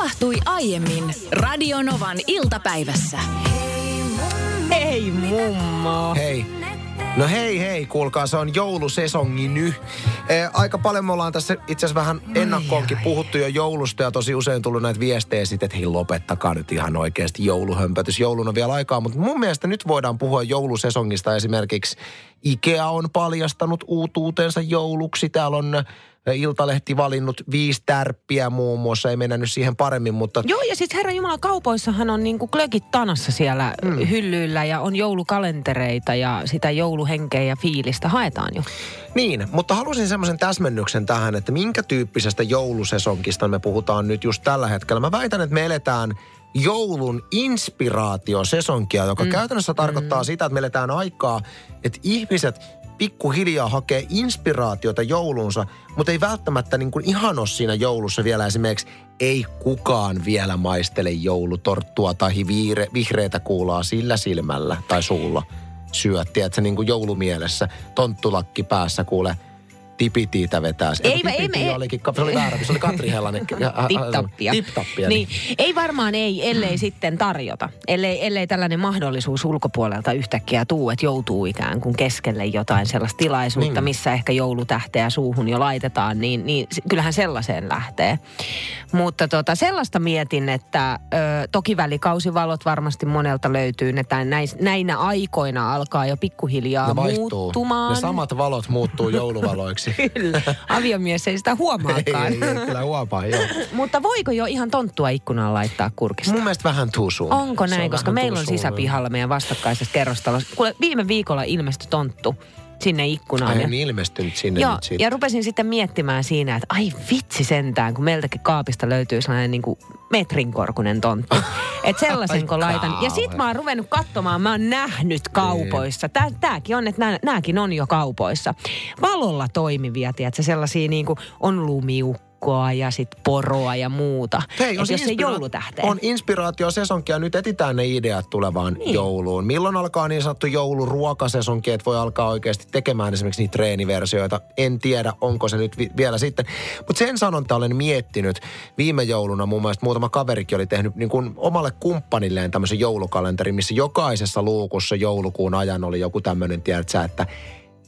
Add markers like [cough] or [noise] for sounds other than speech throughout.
tapahtui aiemmin Radionovan iltapäivässä. Hei mummo. Hei. No hei hei, kuulkaa, se on joulusesongi nyt. E, aika paljon me ollaan tässä itse asiassa vähän ennakkoonkin puhuttu jo joulusta ja tosi usein tullut näitä viestejä sitten, että hei lopettakaa nyt ihan oikeasti jouluhömpötys. Joulun on vielä aikaa, mutta mun mielestä nyt voidaan puhua joulusesongista esimerkiksi. Ikea on paljastanut uutuutensa jouluksi. Täällä on Iltalehti valinnut viisi tärppiä muun muassa, ei mennä nyt siihen paremmin, mutta... Joo, ja sitten Herran Jumala, kaupoissahan on niinku glögit tanassa siellä mm. hyllyillä ja on joulukalentereita ja sitä jouluhenkeä ja fiilistä haetaan jo. Niin, mutta halusin semmoisen täsmennyksen tähän, että minkä tyyppisestä joulusesonkista me puhutaan nyt just tällä hetkellä. Mä väitän, että me eletään joulun inspiraatiosesonkia, joka mm. käytännössä tarkoittaa mm. sitä, että me eletään aikaa, että ihmiset pikkuhiljaa hakee inspiraatiota joulunsa, mutta ei välttämättä niin kuin ihan ole siinä joulussa vielä. Esimerkiksi ei kukaan vielä maistele joulutorttua tai viire, vihreitä kuulaa sillä silmällä tai suulla syötti, että se niin kuin joulumielessä. Tonttulakki päässä kuule – tipitiitä vetää. Ei, ei, ei, ei, olikin, se oli väärä, se oli Katri Hellanen. Tiptappia. Tiptappia. Niin. niin. Ei varmaan ei, ellei sitten tarjota. Ellei, ellei tällainen mahdollisuus ulkopuolelta yhtäkkiä tuu, että joutuu ikään kuin keskelle jotain sellaista tilaisuutta, niin. missä ehkä joulutähteä suuhun jo laitetaan, niin, niin kyllähän sellaiseen lähtee. Mutta tota, sellaista mietin, että ö, toki välikausivalot varmasti monelta löytyy. Ne näinä aikoina alkaa jo pikkuhiljaa ne muuttumaan. Ne samat valot muuttuu jouluvaloiksi. [laughs] Kyllä. Aviomies ei sitä huomaakaan. [laughs] ei, ei, ei, kyllä huomaa, joo. Mutta voiko jo ihan tonttua ikkunaan laittaa kurkista? Mun mielestä vähän tuusuun. Onko näin, koska meillä on sisäpihalla meidän vastakkaisessa kerrostalossa. Kuule, viime viikolla ilmestyi tonttu sinne ikkunaan. Ai, niin ilmestynyt sinne Joo, nyt ja rupesin sitten miettimään siinä, että ai vitsi sentään, kun meiltäkin kaapista löytyy sellainen niin kuin metrin korkunen tonttu. [laughs] että sellaisen kun laitan. Ja sit mä oon ruvennut katsomaan, mä oon nähnyt kaupoissa. Tää, tääkin on, että nääkin on jo kaupoissa. Valolla toimivia, tiedätkö, sellaisia niin kuin on lumiukko ukkoa ja sit poroa ja muuta. Hei, jos inspira- se joulutähteen. On inspiraatiosesonki ja nyt etitään ne ideat tulevaan niin. jouluun. Milloin alkaa niin sanottu jouluruokasesonki, että voi alkaa oikeasti tekemään esimerkiksi niitä treeniversioita. En tiedä, onko se nyt vi- vielä sitten. Mutta sen sanonta olen miettinyt viime jouluna mun mielestä muutama kaverikin oli tehnyt niin kuin omalle kumppanilleen tämmöisen joulukalenterin, missä jokaisessa luukussa joulukuun ajan oli joku tämmöinen, tiedätkö että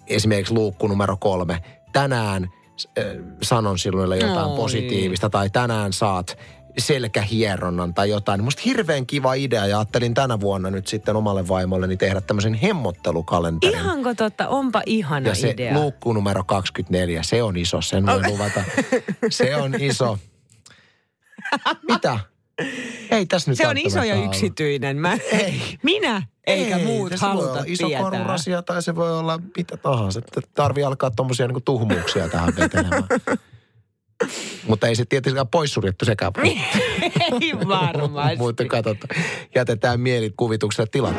esimerkiksi luukku numero kolme, tänään – sanon sinulle jotain Oi. positiivista tai tänään saat selkähieronnan tai jotain. Musta hirveän kiva idea ja ajattelin tänä vuonna nyt sitten omalle vaimolleni tehdä tämmöisen hemmottelukalenterin. Ihanko totta, onpa ihana ja se idea. luukku numero 24, se on iso, sen voi luvata. Se on iso. [laughs] Mitä? Ei tässä nyt Se on iso ja yksityinen. Mä, Ei. Minä eikä Ei, muut se haluta voi olla iso korurasia tai se voi olla mitä tahansa. Että tarvii alkaa tuommoisia niin tuhmuuksia tähän vetelemään. [laughs] Mutta ei se tietenkään poissuljettu sekään. ei varmasti. Mutta katsotaan, jätetään mielikuvitukselle tilat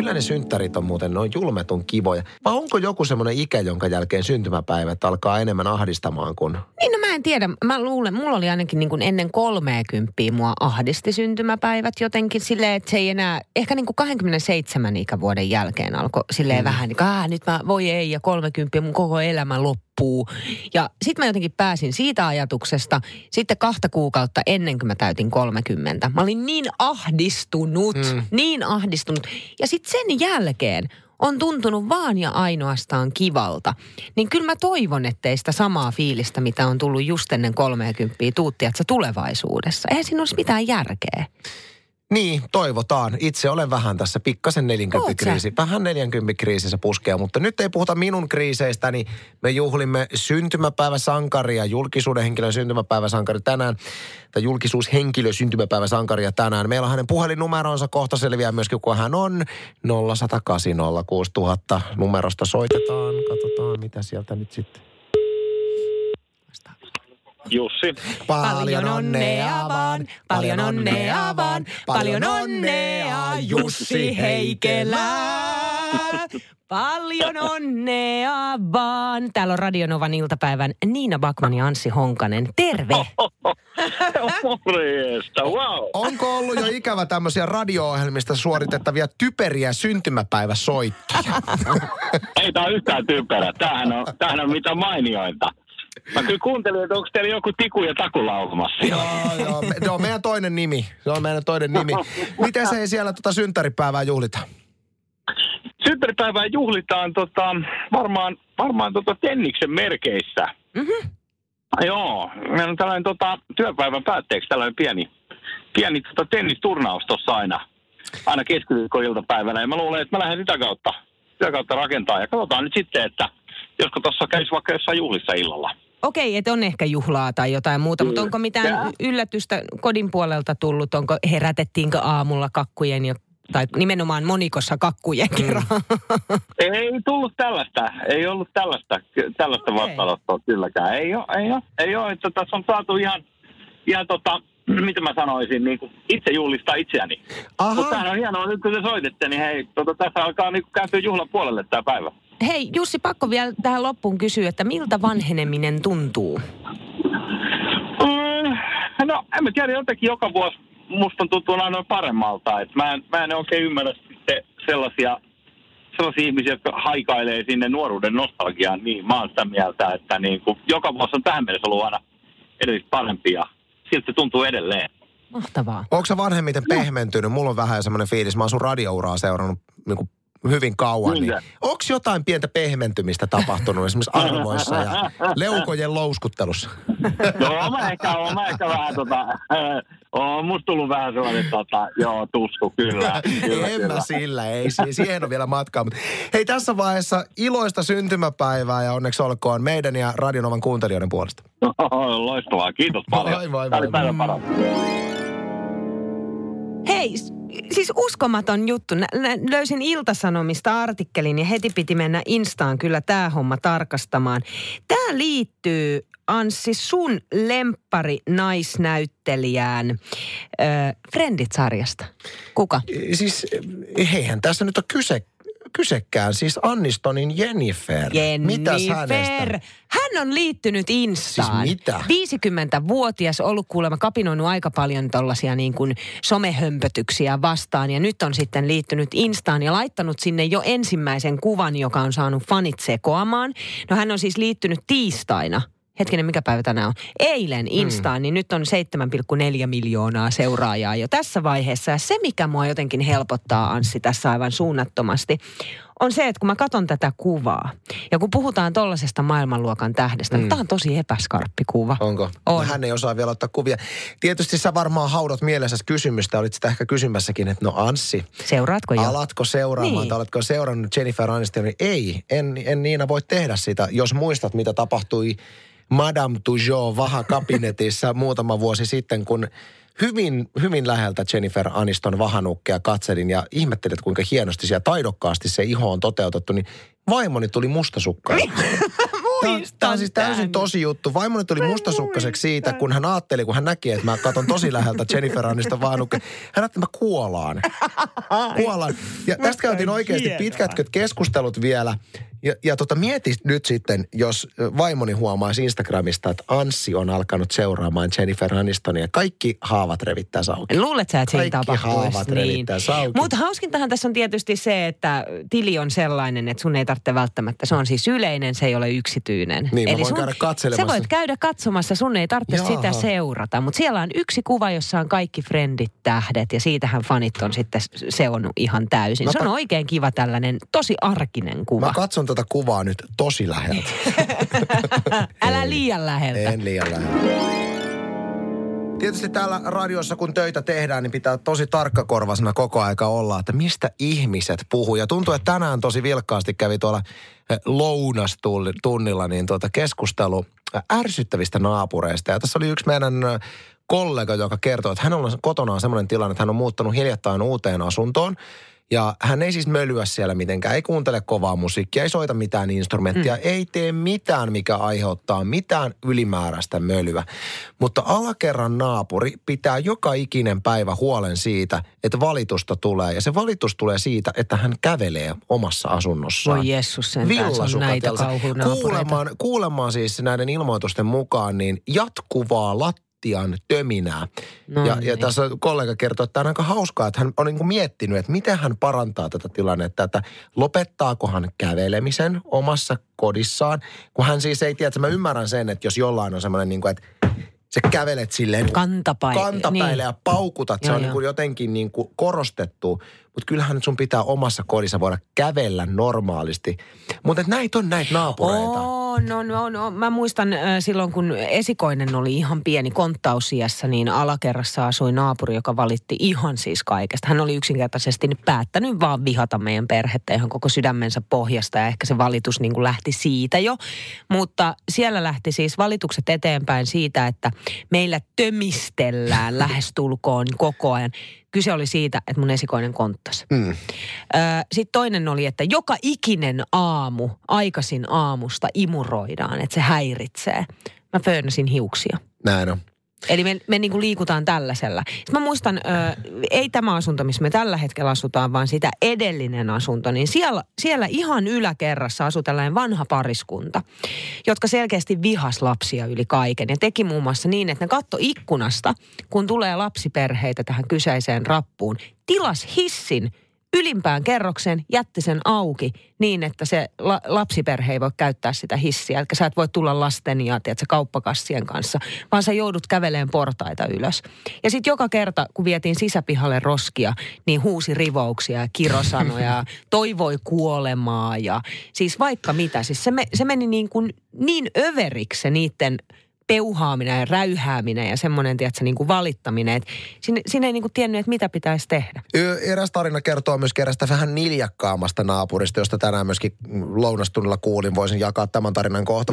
kyllä ne synttärit on muuten noin julmetun kivoja. Vai onko joku semmoinen ikä, jonka jälkeen syntymäpäivät alkaa enemmän ahdistamaan kuin... Niin no mä en tiedä. Mä luulen, mulla oli ainakin niin kuin ennen 30 mua ahdisti syntymäpäivät jotenkin silleen, että se ei enää, ehkä niin kuin 27 ikävuoden jälkeen alkoi silleen mm. vähän niin kuin, nyt mä voi ei ja 30 mun koko elämä loppuu loppuu. Ja sitten mä jotenkin pääsin siitä ajatuksesta sitten kahta kuukautta ennen kuin mä täytin 30. Mä olin niin ahdistunut, mm. niin ahdistunut. Ja sitten sen jälkeen on tuntunut vaan ja ainoastaan kivalta. Niin kyllä mä toivon, ettei sitä samaa fiilistä, mitä on tullut just ennen 30 tuutti, että tulevaisuudessa. Eihän siinä olisi mitään järkeä. Niin, toivotaan. Itse olen vähän tässä pikkasen 40 kriisi. Vähän 40 kriisissä puskea, mutta nyt ei puhuta minun kriiseistä, niin me juhlimme syntymäpäiväsankaria, julkisuuden henkilön syntymäpäiväsankari tänään, tai julkisuushenkilö syntymäpäiväsankaria tänään. Meillä on hänen puhelinnumeronsa, kohta selviää myöskin, kun hän on 0108 numerosta soitetaan. Katsotaan, mitä sieltä nyt sitten. Jussi. Paljon onnea vaan, paljon onnea vaan, paljon onnea Jussi Heikelä. Paljon onnea vaan. Täällä on Radionovan iltapäivän Niina Bakman ja Anssi Honkanen. Terve. Morjesta, wow. Onko ollut jo ikävä tämmöisiä radio-ohjelmista suoritettavia typeriä syntymäpäiväsoittoja? Ei tämä yhtään typerä. Tämähän on, tämähän on mitä mainiointa. Mä kyllä kuuntelin, että onko teillä joku tiku ja taku laulumassa. Joo, joo. Me, se on meidän toinen nimi. Se on meidän toinen nimi. Miten se ei siellä tota synttäripäivää juhlita? Synttäripäivää juhlitaan tota, varmaan, varmaan tota Tenniksen merkeissä. Mm-hmm. Joo, meillä on tällainen tota, työpäivän päätteeksi tällainen pieni, pieni tota, tennisturnaus tuossa aina, aina keskiviikko-iltapäivänä. Ja mä luulen, että mä lähden sitä kautta, sitä kautta rakentaa. Ja katsotaan nyt sitten, että josko tuossa käisi vaikka jossain juhlissa illalla. Okei, että on ehkä juhlaa tai jotain muuta, mutta onko mitään Jaa. yllätystä kodin puolelta tullut? Onko herätettiinkö aamulla kakkujen jo, tai nimenomaan monikossa kakkujen Mm. kerran? [laughs] Ei tullut tällaista, ei ollut tällaista, tällaista Okei. vastaanottoa kylläkään. Ei ole, ei ole, ei ole. Että tässä on saatu ihan, ihan tota, [clears throat] mitä mä sanoisin, niin kuin itse juhlistaa itseäni. Aha. Mutta tämähän on hienoa, nyt kun te soititte, niin hei, tota, tässä alkaa niin kääntyä juhlan puolelle tämä päivä. Hei Jussi, pakko vielä tähän loppuun kysyä, että miltä vanheneminen tuntuu? Mm, no, en mä tiedä, jotenkin joka vuosi musta tuntuu aina paremmalta. Et mä, en, mä en oikein ymmärrä sitten sellaisia, sellaisia ihmisiä, jotka haikailee sinne nuoruuden nostalgiaan. Niin mä oon sitä mieltä, että niin kuin, joka vuosi on tähän mennessä ollut aina edellistä parempi ja siltä se tuntuu edelleen. Mahtavaa. Onko se vanhemmiten pehmentynyt? Mulla on vähän semmoinen fiilis. Mä oon sun radiouraa seurannut niin kuin hyvin kauan. Niin onko jotain pientä pehmentymistä tapahtunut esimerkiksi arvoissa ja leukojen louskuttelussa? Joo, mä ehkä, oon, mä ehkä vähän tota, [laughs] on musta tullut vähän sellainen tota, joo, tusku, kyllä. kyllä, [laughs] en kyllä. mä sillä, ei. si- Siihen on vielä matkaa. Mutta hei, tässä vaiheessa iloista syntymäpäivää ja onneksi olkoon meidän ja Radionovan kuuntelijoiden puolesta. [laughs] Loistavaa, kiitos paljon. Tämä oli moi. päivän paras. Hei, siis uskomaton juttu. Nä, löysin Iltasanomista artikkelin ja heti piti mennä Instaan kyllä tämä homma tarkastamaan. Tämä liittyy Anssi sun lempari naisnäyttelijään äh, Friendit-sarjasta. Kuka? Siis heihän tässä nyt on kyse, kysekään. Siis Annistonin Jennifer. Mitäs hänestä? Jennifer. Hän on liittynyt Instaan. Siis mitä? 50-vuotias, ollut kuulemma kapinoinut aika paljon tollaisia niin kuin somehömpötyksiä vastaan. Ja nyt on sitten liittynyt Instaan ja laittanut sinne jo ensimmäisen kuvan, joka on saanut fanit sekoamaan. No hän on siis liittynyt tiistaina. Hetkinen, mikä päivä tänään on? Eilen Instaan, hmm. niin nyt on 7,4 miljoonaa seuraajaa jo tässä vaiheessa. Ja se, mikä mua jotenkin helpottaa, Anssi, tässä aivan suunnattomasti, on se, että kun mä katson tätä kuvaa, ja kun puhutaan tollaisesta maailmanluokan tähdestä, mm. tämä on tosi epäskarppi kuva. Onko? On. No, hän ei osaa vielä ottaa kuvia. Tietysti sä varmaan haudot mielessä kysymystä, olit sitä ehkä kysymässäkin, että no Anssi, Seuraatko jo? alatko seuraamaan Niin. tai oletko seurannut Jennifer Anistonin? Ei, en, en Niina voi tehdä sitä, jos muistat mitä tapahtui Madame Tussauds vahakabinetissa muutama vuosi sitten, kun hyvin, hyvin läheltä Jennifer Aniston vahanukkeja katselin ja ihmettelin, että kuinka hienosti ja taidokkaasti se iho on toteutettu, niin vaimoni tuli mustasukkainen. [laughs] Tämä on, siis täysin tosi juttu. Vaimoni tuli mustasukkaiseksi siitä, kun hän ajatteli, kun hän näki, että mä katson tosi läheltä Jennifer Aniston vaanukke. Hän ajatteli, että mä kuolaan. [laughs] Kuolaan. Ja tästä käytiin oikeasti pitkätköt keskustelut vielä. Ja, ja tota, mieti nyt sitten, jos vaimoni huomaisi Instagramista, että Anssi on alkanut seuraamaan Jennifer Anistonia. Kaikki haavat revittää auki. Luulet sä, että siinä Kaikki tapahtuisi haavat niin. revittää auki. Mutta hauskintahan tässä on tietysti se, että tili on sellainen, että sun ei tarvitse välttämättä. Se on siis yleinen, se ei ole yksityinen. Niin, voin sun, käydä katselemassa. Sä voit käydä katsomassa, sun ei tarvitse Jaha. sitä seurata. Mutta siellä on yksi kuva, jossa on kaikki friendit tähdet ja siitähän fanit on sitten seonnut ihan täysin. Mä se on oikein kiva tällainen tosi arkinen kuva. Mä katson tätä kuvaa nyt tosi läheltä. [laughs] Älä liian läheltä. En liian lähellä. Tietysti täällä radiossa, kun töitä tehdään, niin pitää tosi tarkkakorvasena koko aika olla, että mistä ihmiset puhuu. Ja tuntuu, että tänään tosi vilkkaasti kävi tuolla eh, lounastunnilla niin tuota keskustelu eh, ärsyttävistä naapureista. Ja tässä oli yksi meidän eh, kollega, joka kertoi, että hänellä on kotonaan semmoinen tilanne, että hän on muuttanut hiljattain uuteen asuntoon. Ja hän ei siis mölyä siellä mitenkään, ei kuuntele kovaa musiikkia, ei soita mitään instrumenttia, mm. ei tee mitään, mikä aiheuttaa mitään ylimääräistä mölyä. Mutta alakerran naapuri pitää joka ikinen päivä huolen siitä, että valitusta tulee. Ja se valitus tulee siitä, että hän kävelee omassa asunnossaan. Voi Jessus sentään, se on näitä kuulemaan, kuulemaan siis näiden ilmoitusten mukaan niin jatkuvaa lat, lattian töminää. No ja, niin. ja tässä kollega kertoi, että tämä on aika hauskaa, että hän on niin kuin miettinyt, että miten hän parantaa tätä tilannetta, että lopettaako hän kävelemisen omassa kodissaan, kun hän siis ei tiedä, että mä ymmärrän sen, että jos jollain on semmoinen niin kuin, että sä kävelet silleen Kantapäin. kantapäille Niin. ja paukutat. Se Joo, on niin joo. kuin jotenkin niin kuin korostettu. Mutta kyllähän sun pitää omassa kodissa voida kävellä normaalisti. Mutta näitä on näitä naapureita. On, on, on. Mä muistan äh, silloin, kun esikoinen oli ihan pieni konttausiässä, niin alakerrassa asui naapuri, joka valitti ihan siis kaikesta. Hän oli yksinkertaisesti nyt päättänyt vaan vihata meidän perhettä ihan koko sydämensä pohjasta ja ehkä se valitus niin kuin lähti siitä jo. Mutta siellä lähti siis valitukset eteenpäin siitä, että meillä tömistellään lähestulkoon koko ajan. Kyse oli siitä, että mun esikoinen konttasi. Mm. Sitten toinen oli, että joka ikinen aamu, aikaisin aamusta imuroidaan, että se häiritsee. Mä föönäsin hiuksia. Näin on. Eli me, me niinku liikutaan tällaisella. Sitten mä muistan, ö, ei tämä asunto, missä me tällä hetkellä asutaan, vaan sitä edellinen asunto, niin siellä, siellä ihan yläkerrassa asui tällainen vanha pariskunta, jotka selkeästi vihas lapsia yli kaiken. Ja teki muun muassa niin, että ne katto ikkunasta, kun tulee lapsiperheitä tähän kyseiseen rappuun, tilas hissin ylimpään kerrokseen, jätti sen auki niin, että se la- lapsiperhe ei voi käyttää sitä hissiä. Eli sä et voi tulla lasten ja tiedätkö, kauppakassien kanssa, vaan sä joudut käveleen portaita ylös. Ja sitten joka kerta, kun vietiin sisäpihalle roskia, niin huusi rivouksia ja kirosanoja, ja [laughs] toivoi kuolemaa ja siis vaikka mitä. Siis se, me, se meni niin, kuin niin överiksi se niiden peuhaaminen ja räyhääminen ja semmoinen, tiedätkö, niin kuin valittaminen. Että sinne, sinne ei niin kuin tiennyt, että mitä pitäisi tehdä. Eräs tarina kertoo myös erästä vähän niljakkaamasta naapurista, josta tänään myöskin lounastunnilla kuulin. Voisin jakaa tämän tarinan kohta.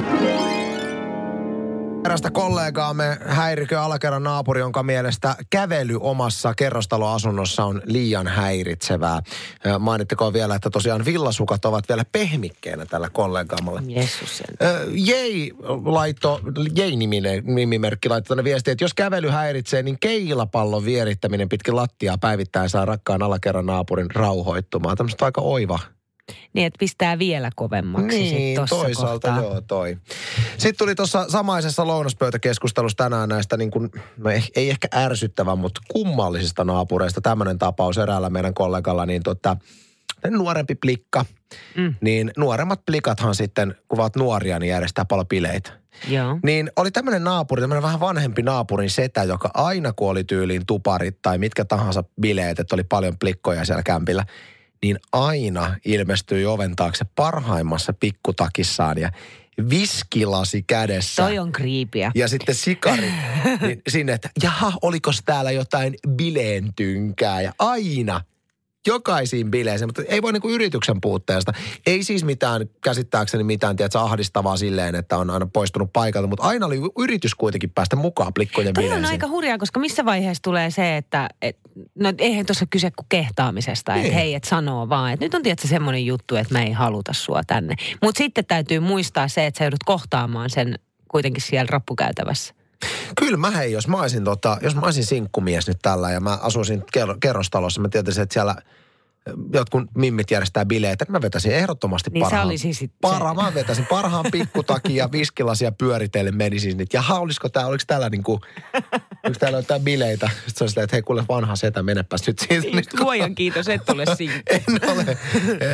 Erästä kollegaamme häirikö alakerran naapuri, jonka mielestä kävely omassa kerrostaloasunnossa on liian häiritsevää. Mainittakoon vielä, että tosiaan villasukat ovat vielä pehmikkeenä tällä kollegaamalla. Jeesus Jei laitto, Jei-niminen nimimerkki laittoi tänne viestiä, että jos kävely häiritsee, niin keilapallon vierittäminen pitkin lattiaa päivittäin saa rakkaan alakerran naapurin rauhoittumaan. Tämmöistä aika oiva. Niin, että pistää vielä kovemmaksi sit Niin, tossa toisaalta kohtaa. joo toi. Sitten tuli tuossa samaisessa lounaspöytäkeskustelussa tänään näistä niin kuin, no ei, ei ehkä ärsyttävä, mutta kummallisista naapureista. Tämmöinen tapaus eräällä meidän kollegalla, niin tota, nuorempi plikka. Mm. Niin nuoremmat plikathan sitten, kun ovat nuoria, niin järjestää paljon bileitä. Joo. Niin oli tämmöinen naapuri, tämmöinen vähän vanhempi naapurin setä, joka aina kun oli tyyliin tuparit tai mitkä tahansa bileet, että oli paljon plikkoja siellä kämpillä, niin aina ilmestyi oven taakse parhaimmassa pikkutakissaan ja viskilasi kädessä. Toi on kriipiä. Ja sitten sikari niin [laughs] sinne, että jaha, olikos täällä jotain bileentynkää ja aina jokaisiin bileisiin, mutta ei voi niinku yrityksen puutteesta. Ei siis mitään, käsittääkseni mitään, tiedätkö, ahdistavaa silleen, että on aina poistunut paikalta, mutta aina oli yritys kuitenkin päästä mukaan plikkojen Toi on bileisiin. aika hurjaa, koska missä vaiheessa tulee se, että et, no eihän tuossa kyse kuin kehtaamisesta, Niin. että hei, et sanoo vaan, että nyt on tietysti semmoinen juttu, että me ei haluta sua tänne. Mutta sitten täytyy muistaa se, että sä joudut kohtaamaan sen kuitenkin siellä rappukäytävässä. Kyllä mä hei, jos mä olisin, tota, jos mä olisin sinkkumies nyt tällä ja mä asuisin ker- kerrostalossa, mä tietäisin, että siellä jotkut mimmit järjestää bileitä, niin mä vetäisin ehdottomasti Niin sä parhaan. sit se- Parha, mä vetäisin parhaan pikkutakin ja [laughs] viskilasia pyöritellen menisin. Että jaha, olisiko tää, oliko täällä niinku, oliko täällä jotain bileitä? Sitten se on sitä, että hei kuule vanha setä, menepäs nyt siitä. Nyt, kun- Luojan kiitos, et ole siinä. [laughs] en ole,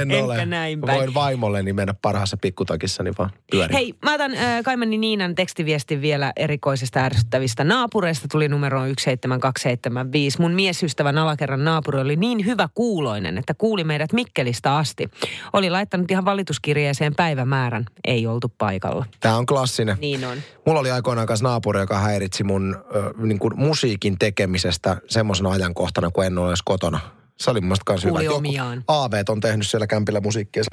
en Ehkä ole. näin päin. Voin vaimolleni mennä parhaassa pikkutakissani vaan pyörin. Hei, mä otan äh, Kaimani Niinan tekstiviestin vielä erikoisesta ärsyttävistä naapureista. Tuli numeroon 17275. Mun miesystävän alakerran naapuri oli niin hyvä kuuloinen, että kuuli meidät Mikkelistä asti. Oli laittanut ihan valituskirjeeseen päivämäärän. Ei oltu paikalla. Tämä on klassinen. Niin on. Mulla oli aikoinaan kanssa naapuri, joka häiritsi mun ö, niin kuin musiikin tekemisestä semmoisena ajankohtana, kun en ole edes kotona. Se oli mun mielestä kans hyvä. Omiaan. Aaveet on tehnyt siellä kämpillä musiikkia.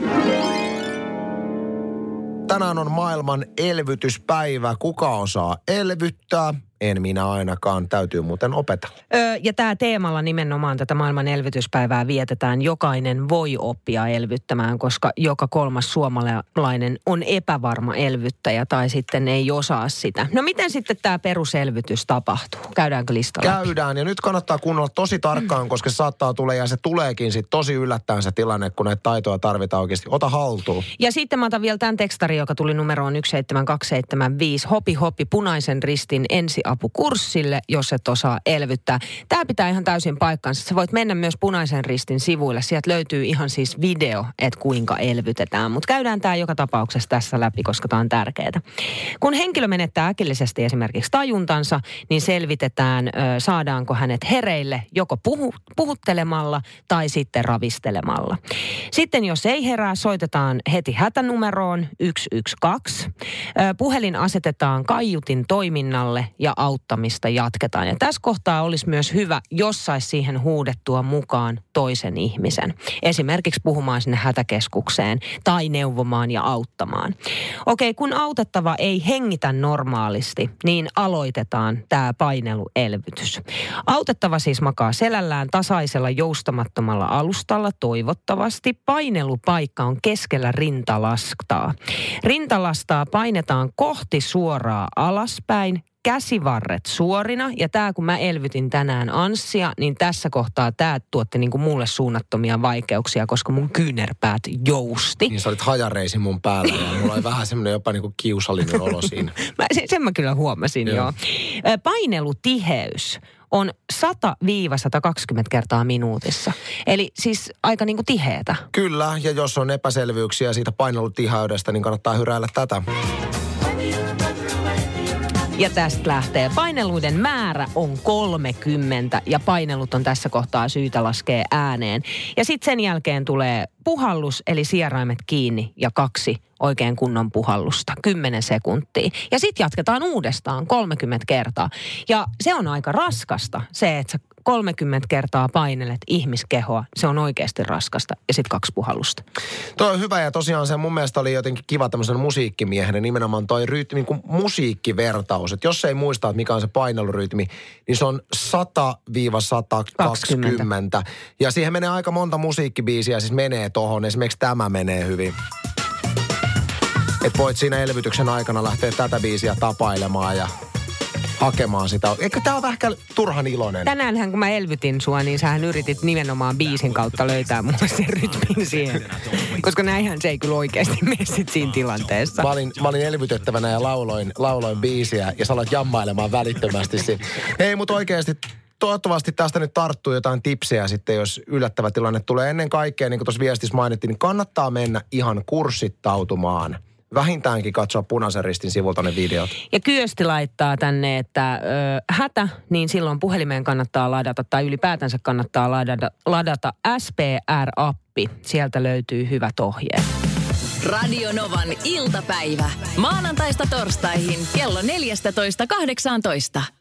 Tänään on maailman elvytyspäivä. Kuka osaa elvyttää? En minä ainakaan. Täytyy muuten opetella. Öö, ja tämä teemalla nimenomaan tätä maailman elvytyspäivää vietetään. Jokainen voi oppia elvyttämään, koska joka kolmas suomalainen on epävarma elvyttäjä tai sitten ei osaa sitä. No miten sitten tämä peruselvytys tapahtuu? Käydäänkö lista läpi? Käydään ja nyt kannattaa kuunnella tosi tarkkaan, koska se saattaa tulla ja se tuleekin sitten tosi yllättäen se tilanne, kun näitä taitoja tarvitaan oikeasti. Ota haltuun. Ja sitten mä otan vielä tämän tekstari, joka tuli numeroon 17275. Hopi hopi punaisen ristin ensi ensiapukurssille, jos et osaa elvyttää. Tämä pitää ihan täysin paikkansa. Sä voit mennä myös punaisen ristin sivuille. Sieltä löytyy ihan siis video, että kuinka elvytetään. Mutta käydään tämä joka tapauksessa tässä läpi, koska tämä on tärkeää. Kun henkilö menettää äkillisesti esimerkiksi tajuntansa, niin selvitetään, saadaanko hänet hereille joko puhu, puhuttelemalla tai sitten ravistelemalla. Sitten jos ei herää, soitetaan heti hätänumeroon 112. Ö, puhelin asetetaan kaiutin toiminnalle ja auttamista jatketaan. Ja tässä kohtaa olisi myös hyvä, jos saisi siihen huudettua mukaan toisen ihmisen. Esimerkiksi puhumaan sinne hätäkeskukseen tai neuvomaan ja auttamaan. Okei, kun autettava ei hengitä normaalisti, niin aloitetaan tämä paineluelvytys. Autettava siis makaa selällään tasaisella joustamattomalla alustalla toivottavasti. Painelupaikka on keskellä rintalastaa. Rintalastaa painetaan kohti suoraa alaspäin käsivarret suorina. Ja tämä, kun mä elvytin tänään Anssia, niin tässä kohtaa tämä tuotti niinku mulle suunnattomia vaikeuksia, koska mun kyynärpäät jousti. Niin sä olit hajareisi mun päällä ja mulla oli vähän semmoinen jopa niinku kiusallinen olo siinä. [laughs] Mä, sen, sen mä kyllä huomasin, joo. Joo. Painelutiheys on 100-120 kertaa minuutissa. Eli siis aika niinku tiheetä. Kyllä, ja jos on epäselvyyksiä siitä painelutiheydestä, niin kannattaa hyräillä tätä. Ja tästä lähtee. Paineluiden määrä on 30 ja painelut on tässä kohtaa syytä laskea ääneen. Ja sitten sen jälkeen tulee puhallus eli sieraimet kiinni ja kaksi oikein kunnon puhallusta, 10 sekuntia. Ja sitten jatketaan uudestaan 30 kertaa. Ja se on aika raskasta se, että sä 30 kertaa painelet ihmiskehoa. Se on oikeasti raskasta. Ja sitten kaksi puhallusta. Toi on hyvä ja tosiaan se mun mielestä oli jotenkin kiva tämmöisen musiikkimiehenä nimenomaan toi rytmi, niin kuin musiikkivertaus. Että jos ei muista, että mikä on se painelurytmi, niin se on 100-120. Ja siihen menee aika monta musiikkibiisiä, siis menee tohon. Esimerkiksi tämä menee hyvin. Et voit siinä elvytyksen aikana lähteä tätä biisiä tapailemaan ja hakemaan sitä. Eikö tää on vähän turhan iloinen? Tänäänhän kun mä elvytin sua, niin sähän yritit nimenomaan biisin kautta löytää mulle sen rytmin siihen. Koska näinhän se ei kyllä oikeasti [laughs] mene sit siinä tilanteessa. Mä olin, mä olin elvytettävänä ja lauloin, lauloin biisiä ja sä aloit jammailemaan välittömästi. siinä. Ei, mutta oikeasti toivottavasti tästä nyt tarttuu jotain tipsejä sitten, jos yllättävä tilanne tulee. Ennen kaikkea, niin kuin tuossa viestissä mainittiin, niin kannattaa mennä ihan kurssittautumaan. Vähintäänkin katsoa punaisen ristin sivulta ne videot. Ja Kyösti laittaa tänne, että ö, hätä, niin silloin puhelimeen kannattaa ladata, tai ylipäätänsä kannattaa ladata, ladata SPR-appi. Sieltä löytyy hyvät ohjeet. Radio Novan iltapäivä. Maanantaista torstaihin kello 14.18.